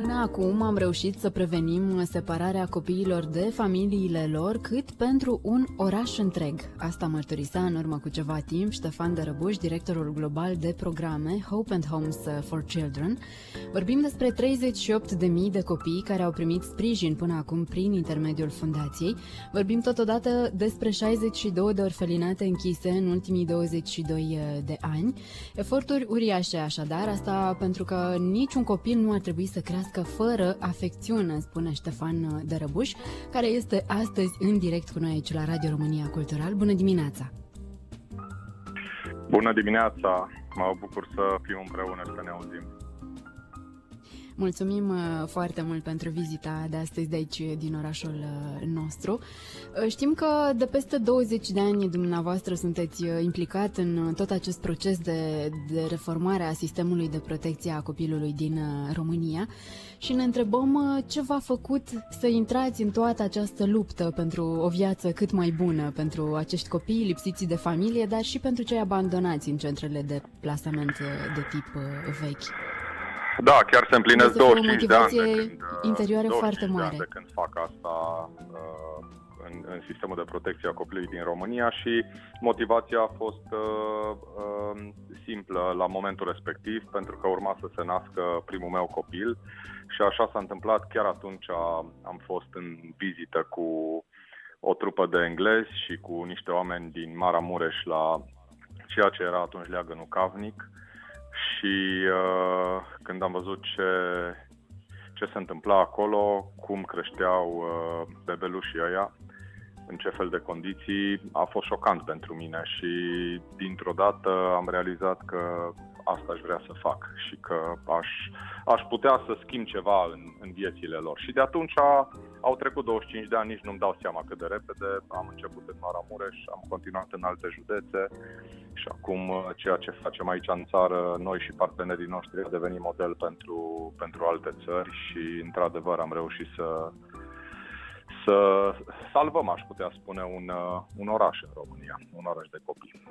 Până acum am reușit să prevenim separarea copiilor de familiile lor cât pentru un oraș întreg. Asta mărturisea în urmă cu ceva timp Ștefan Dărăbuș, directorul global de programe Hope and Homes for Children. Vorbim despre 38.000 de copii care au primit sprijin până acum prin intermediul fundației. Vorbim totodată despre 62 de orfelinate închise în ultimii 22 de ani. Eforturi uriașe așadar, asta pentru că niciun copil nu ar trebui să crească trăiască fără afecțiune, spune Ștefan Dărăbuș, care este astăzi în direct cu noi aici la Radio România Cultural. Bună dimineața! Bună dimineața! Mă bucur să fim împreună și să ne auzim. Mulțumim uh, foarte mult pentru vizita de astăzi de aici, din orașul uh, nostru. Uh, știm că de peste 20 de ani dumneavoastră sunteți implicat în tot acest proces de, de reformare a sistemului de protecție a copilului din România și ne întrebăm ce v-a făcut să intrați în toată această luptă pentru o viață cât mai bună pentru acești copii lipsiți de familie, dar și pentru cei abandonați în centrele de plasament de tip vechi. Da, chiar se împlinesc 25 de ani de când, interioare foarte mare. de când fac asta uh, în, în sistemul de protecție a copilului din România și motivația a fost uh, uh, simplă la momentul respectiv, pentru că urma să se nască primul meu copil și așa s-a întâmplat. Chiar atunci am fost în vizită cu o trupă de englezi și cu niște oameni din Maramureș la ceea ce era atunci leagănul Cavnic și uh, când am văzut ce, ce se întâmpla acolo, cum creșteau uh, bebelușii ăia, în ce fel de condiții, a fost șocant pentru mine. Și dintr-o dată am realizat că asta aș vrea să fac și că aș, aș putea să schimb ceva în, în viețile lor. Și de atunci au trecut 25 de ani, nici nu-mi dau seama cât de repede. Am început în Maramureș, am continuat în alte județe și acum uh, ceea ce facem aici în țară, noi și partenerii noștri, a devenit model pentru, pentru alte țări și, într-adevăr, am reușit să, să salvăm, aș putea spune, un, uh, un oraș în România, un oraș de copii.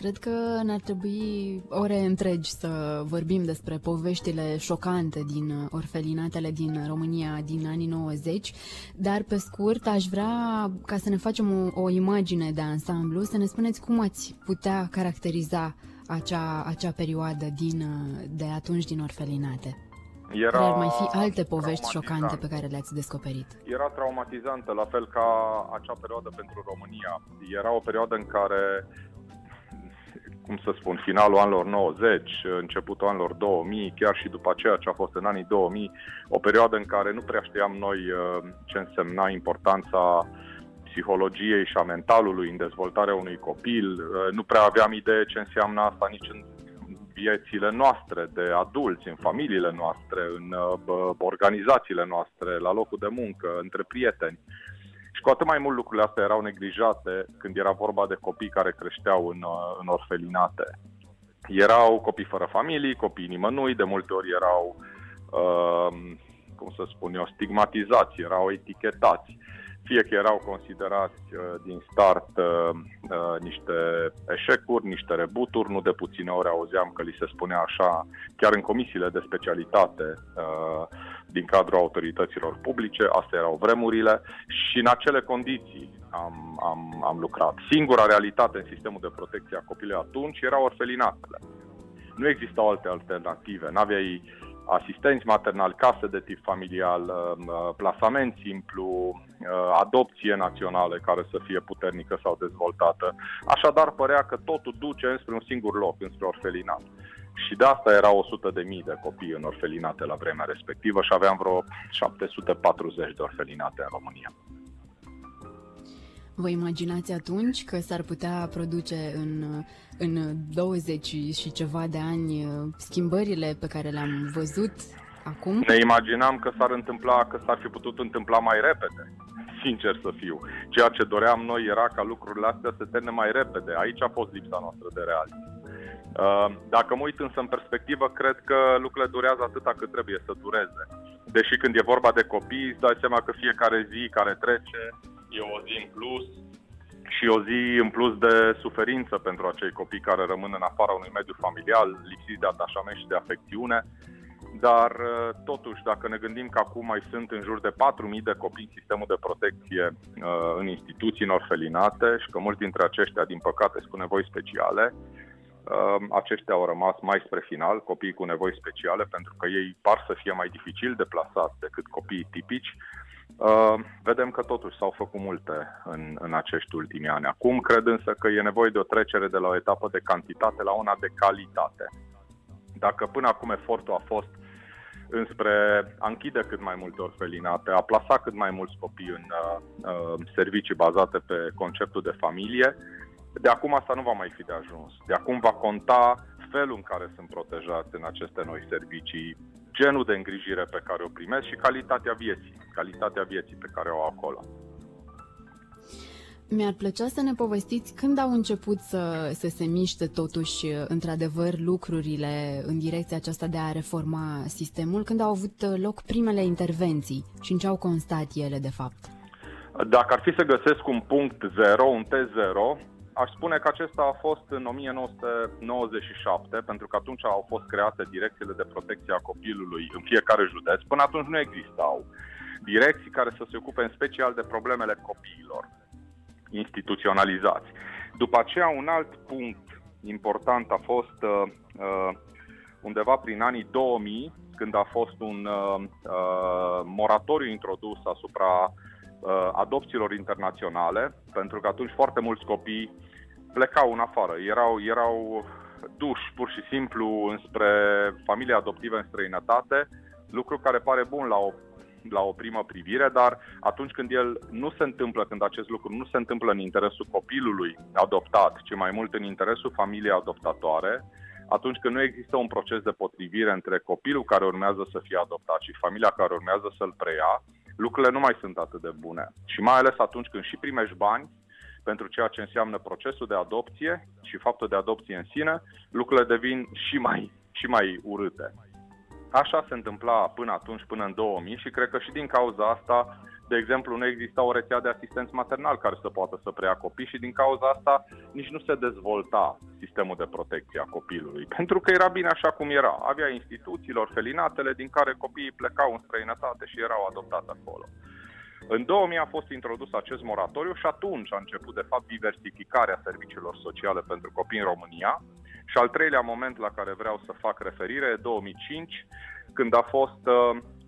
Cred că ne-ar trebui ore întregi să vorbim despre poveștile șocante din orfelinatele din România din anii 90, dar pe scurt aș vrea, ca să ne facem o, o imagine de ansamblu, să ne spuneți cum ați putea caracteriza acea, acea perioadă din, de atunci din orfelinate. Era ar mai fi alte povești șocante pe care le-ați descoperit. Era traumatizantă, la fel ca acea perioadă pentru România. Era o perioadă în care cum să spun, finalul anilor 90, începutul anilor 2000, chiar și după aceea ce a fost în anii 2000, o perioadă în care nu prea știam noi uh, ce însemna importanța psihologiei și a mentalului în dezvoltarea unui copil, uh, nu prea aveam idee ce înseamnă asta nici în viețile noastre de adulți, în familiile noastre, în uh, organizațiile noastre, la locul de muncă, între prieteni. Și cu atât mai mult lucrurile astea erau neglijate când era vorba de copii care creșteau în, uh, în orfelinate. Erau copii fără familii, copii nimănui, de multe ori erau, uh, cum să spun eu, stigmatizați, erau etichetați. Fie că erau considerați uh, din start uh, uh, niște eșecuri, niște rebuturi, nu de puține ori auzeam că li se spunea așa, chiar în comisiile de specialitate, uh, din cadrul autorităților publice, astea erau vremurile și în acele condiții am, am, am lucrat. Singura realitate în sistemul de protecție a copilului atunci era orfelinatele. Nu existau alte alternative, n-aveai asistenți maternali, case de tip familial, um, uh, plasament simplu, uh, adopție națională care să fie puternică sau dezvoltată. Așadar, părea că totul duce înspre un singur loc, înspre orfelinat. Și de asta erau 100 de mii de copii în orfelinate la vremea respectivă și aveam vreo 740 de orfelinate în România. Vă imaginați atunci că s-ar putea produce în, în 20 și ceva de ani schimbările pe care le-am văzut acum? Ne imaginam că s-ar întâmpla, că s-ar fi putut întâmpla mai repede, sincer să fiu. Ceea ce doream noi era ca lucrurile astea să termine mai repede. Aici a fost lipsa noastră de realism. Uh, dacă mă uit însă în perspectivă, cred că lucrurile durează atâta cât trebuie să dureze. deși când e vorba de copii, îți dai seama că fiecare zi care trece e o zi în plus și o zi în plus de suferință pentru acei copii care rămân în afara unui mediu familial, lipsiți de atașament și de afecțiune. Dar, uh, totuși, dacă ne gândim că acum mai sunt în jur de 4.000 de copii în sistemul de protecție uh, în instituții în orfelinate și că mulți dintre aceștia, din păcate, sunt cu nevoi speciale, uh, aceștia au rămas mai spre final, copiii cu nevoi speciale, pentru că ei par să fie mai dificil de plasat decât copiii tipici. Vedem că totuși s-au făcut multe în, în acești ultimi ani. Acum cred însă că e nevoie de o trecere de la o etapă de cantitate la una de calitate. Dacă până acum efortul a fost înspre a închide cât mai multe orfelinate, a plasa cât mai mulți copii în uh, uh, servicii bazate pe conceptul de familie. De acum asta nu va mai fi de ajuns. De acum va conta felul în care sunt protejați în aceste noi servicii, genul de îngrijire pe care o primesc și calitatea vieții, calitatea vieții pe care o au acolo. Mi-ar plăcea să ne povestiți când au început să, să se miște totuși, într-adevăr, lucrurile în direcția aceasta de a reforma sistemul, când au avut loc primele intervenții și în ce au constat ele, de fapt. Dacă ar fi să găsesc un punct zero, un T0, aș spune că acesta a fost în 1997, pentru că atunci au fost create direcțiile de protecție a copilului în fiecare județ. Până atunci nu existau direcții care să se ocupe în special de problemele copiilor instituționalizați. După aceea, un alt punct important a fost uh, uh, undeva prin anii 2000, când a fost un uh, uh, moratoriu introdus asupra uh, adopțiilor internaționale, pentru că atunci foarte mulți copii plecau în afară, erau, erau duși pur și simplu înspre familie adoptive în străinătate, lucru care pare bun la o la o primă privire, dar atunci când el nu se întâmplă, când acest lucru nu se întâmplă în interesul copilului adoptat, ci mai mult în interesul familiei adoptatoare, atunci când nu există un proces de potrivire între copilul care urmează să fie adoptat și familia care urmează să-l preia, lucrurile nu mai sunt atât de bune. Și mai ales atunci când și primești bani pentru ceea ce înseamnă procesul de adopție și faptul de adopție în sine, lucrurile devin și mai, și mai urâte. Așa se întâmpla până atunci, până în 2000 și cred că și din cauza asta, de exemplu, nu exista o rețea de asistenți maternal care să poată să preia copii și din cauza asta nici nu se dezvolta sistemul de protecție a copilului, pentru că era bine așa cum era. Avea instituțiilor felinatele din care copiii plecau în străinătate și erau adoptați acolo. În 2000 a fost introdus acest moratoriu și atunci a început, de fapt, diversificarea serviciilor sociale pentru copii în România, și al treilea moment la care vreau să fac referire, 2005, când a fost uh, uh,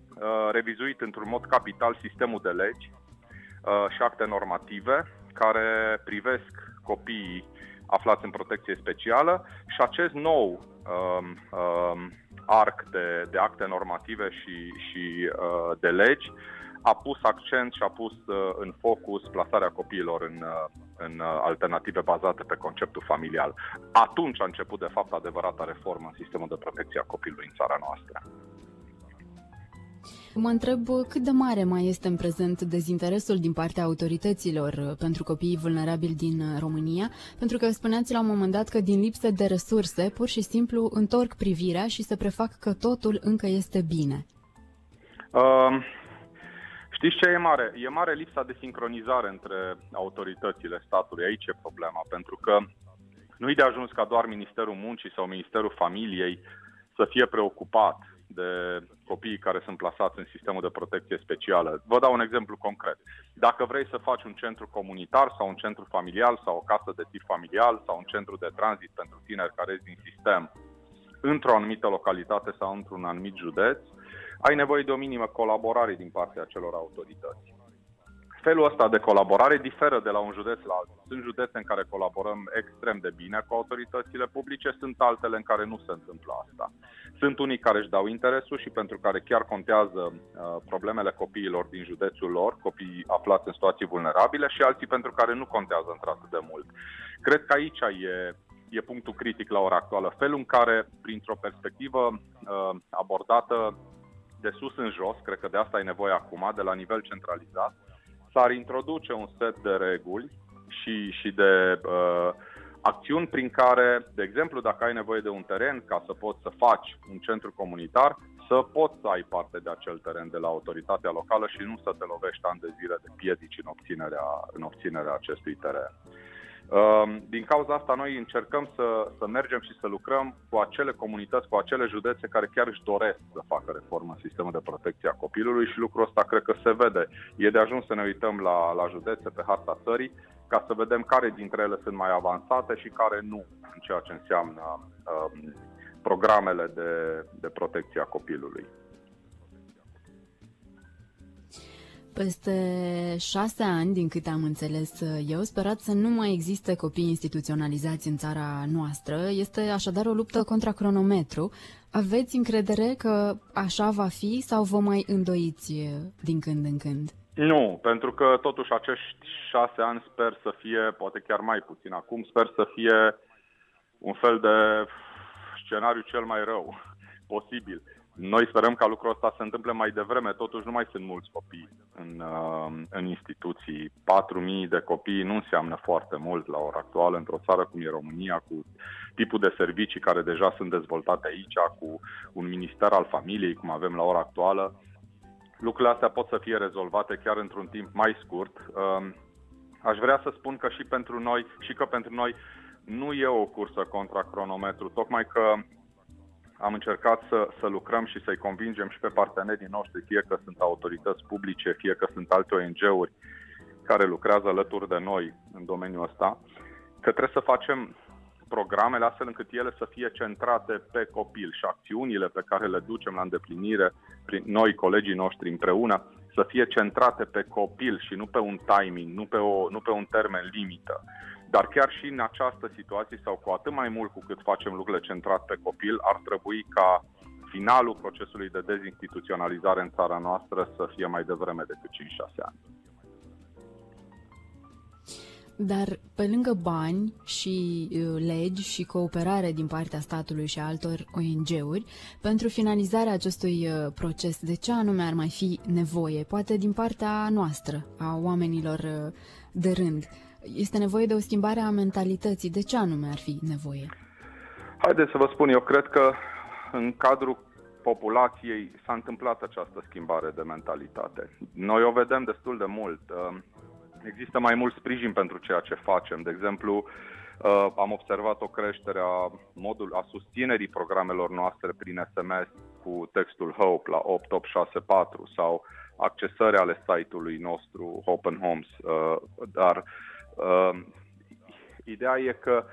revizuit într-un mod capital sistemul de legi uh, și acte normative care privesc copiii aflați în protecție specială și acest nou um, um, arc de, de acte normative și, și uh, de legi a pus accent și a pus uh, în focus plasarea copiilor în, uh, în uh, alternative bazate pe conceptul familial. Atunci a început, de fapt, adevărata reformă în sistemul de protecție a copilului în țara noastră. Mă întreb cât de mare mai este în prezent dezinteresul din partea autorităților pentru copiii vulnerabili din România, pentru că spuneați la un moment dat că din lipsă de resurse pur și simplu întorc privirea și se prefac că totul încă este bine. Uh, Știți ce e mare? E mare lipsa de sincronizare între autoritățile statului. Aici e problema, pentru că nu e de ajuns ca doar Ministerul Muncii sau Ministerul Familiei să fie preocupat de copiii care sunt plasați în sistemul de protecție specială. Vă dau un exemplu concret. Dacă vrei să faci un centru comunitar sau un centru familial sau o casă de tip familial sau un centru de tranzit pentru tineri care sunt din sistem într-o anumită localitate sau într-un anumit județ, ai nevoie de o minimă colaborare din partea celor autorități. Felul ăsta de colaborare diferă de la un județ la altul. Sunt județe în care colaborăm extrem de bine cu autoritățile publice, sunt altele în care nu se întâmplă asta. Sunt unii care își dau interesul și pentru care chiar contează uh, problemele copiilor din județul lor, copiii aflați în situații vulnerabile și alții pentru care nu contează într-atât de mult. Cred că aici e, e punctul critic la ora actuală. Felul în care, printr-o perspectivă uh, abordată de sus în jos, cred că de asta e nevoie acum, de la nivel centralizat, s-ar introduce un set de reguli și, și de uh, acțiuni prin care, de exemplu, dacă ai nevoie de un teren ca să poți să faci un centru comunitar, să poți să ai parte de acel teren de la autoritatea locală și nu să te lovești ani de zile de piedici în obținerea, în obținerea acestui teren. Ehm, din cauza asta noi încercăm să, să mergem și să lucrăm cu acele comunități, cu acele județe care chiar își doresc să facă reformă în sistemul de protecție a copilului și lucrul ăsta cred că se vede. E de ajuns să ne uităm la, la județe pe harta țării ca să vedem care dintre ele sunt mai avansate și care nu în ceea ce înseamnă um, programele de, de protecție a copilului. Peste șase ani, din câte am înțeles eu, sperat să nu mai existe copii instituționalizați în țara noastră. Este așadar o luptă contra cronometru. Aveți încredere că așa va fi sau vă mai îndoiți din când în când? Nu, pentru că totuși acești șase ani sper să fie, poate chiar mai puțin acum, sper să fie un fel de scenariu cel mai rău posibil. Noi sperăm ca lucrul ăsta se întâmple mai devreme, totuși nu mai sunt mulți copii în, uh, în instituții. 4.000 de copii nu înseamnă foarte mult la ora actuală într-o țară cum e România, cu tipul de servicii care deja sunt dezvoltate aici, cu un minister al familiei, cum avem la ora actuală. Lucrurile astea pot să fie rezolvate chiar într-un timp mai scurt. Um, aș vrea să spun că și pentru noi, și că pentru noi nu e o cursă contra cronometru, tocmai că am încercat să, să lucrăm și să-i convingem și pe partenerii noștri, fie că sunt autorități publice, fie că sunt alte ONG-uri care lucrează alături de noi în domeniul ăsta, că trebuie să facem programele astfel încât ele să fie centrate pe copil și acțiunile pe care le ducem la îndeplinire prin noi, colegii noștri împreună, să fie centrate pe copil și nu pe un timing, nu pe, o, nu pe un termen limită. Dar chiar și în această situație, sau cu atât mai mult cu cât facem lucrurile centrat pe copil, ar trebui ca finalul procesului de dezinstituționalizare în țara noastră să fie mai devreme decât 5-6 ani. Dar pe lângă bani și uh, legi și cooperare din partea statului și altor ONG-uri, pentru finalizarea acestui uh, proces, de ce anume ar mai fi nevoie? Poate din partea noastră, a oamenilor uh, de rând. Este nevoie de o schimbare a mentalității. De ce anume ar fi nevoie? Haideți să vă spun, eu cred că în cadrul populației s-a întâmplat această schimbare de mentalitate. Noi o vedem destul de mult. Um, există mai mult sprijin pentru ceea ce facem. De exemplu, uh, am observat o creștere a, modul, a susținerii programelor noastre prin SMS cu textul HOPE la 8864 sau accesări ale site-ului nostru Open Homes, uh, dar uh, ideea e că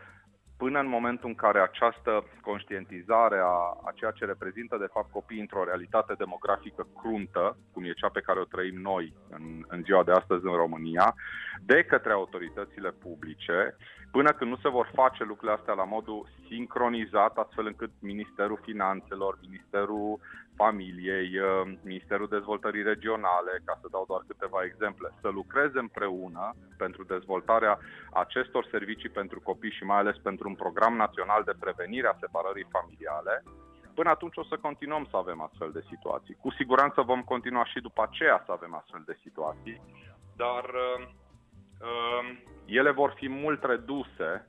până în momentul în care această conștientizare a, a ceea ce reprezintă de fapt copiii într-o realitate demografică cruntă, cum e cea pe care o trăim noi în, în ziua de astăzi în România, de către autoritățile publice, până când nu se vor face lucrurile astea la modul sincronizat, astfel încât Ministerul Finanțelor, Ministerul Familiei, uh, Ministerul Dezvoltării Regionale, ca să dau doar câteva exemple, să lucreze împreună pentru dezvoltarea acestor servicii pentru copii și mai ales pentru un program național de prevenire a separării familiale, Până atunci o să continuăm să avem astfel de situații. Cu siguranță vom continua și după aceea să avem astfel de situații, dar uh, uh, ele vor fi mult reduse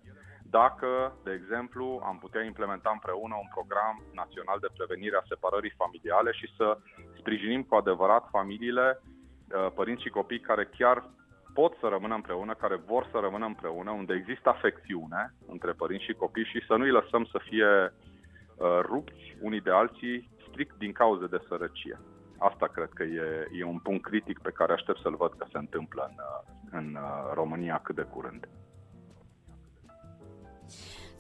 dacă, de exemplu, am putea implementa împreună un program național de prevenire a separării familiale și să sprijinim cu adevărat familiile, uh, părinți și copii care chiar pot să rămână împreună, care vor să rămână împreună, unde există afecțiune între părinți și copii și să nu îi lăsăm să fie uh, rupți unii de alții strict din cauze de sărăcie. Asta cred că e, e un punct critic pe care aștept să-l văd că se întâmplă în, uh, în România cât de curând.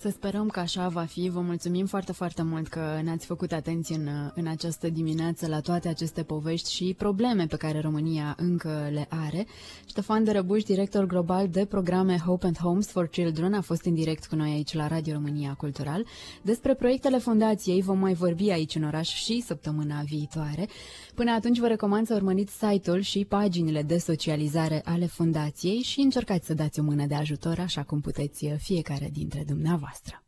Să sperăm că așa va fi. Vă mulțumim foarte, foarte mult că ne-ați făcut atenție în, în această dimineață la toate aceste povești și probleme pe care România încă le are. Ștefan de Răbuș, director global de programe Hope and Homes for Children, a fost în direct cu noi aici la Radio România Cultural. Despre proiectele fundației vom mai vorbi aici în oraș și săptămâna viitoare. Până atunci vă recomand să urmăriți site-ul și paginile de socializare ale fundației și încercați să dați o mână de ajutor așa cum puteți fiecare dintre dumneavoastră. voastră.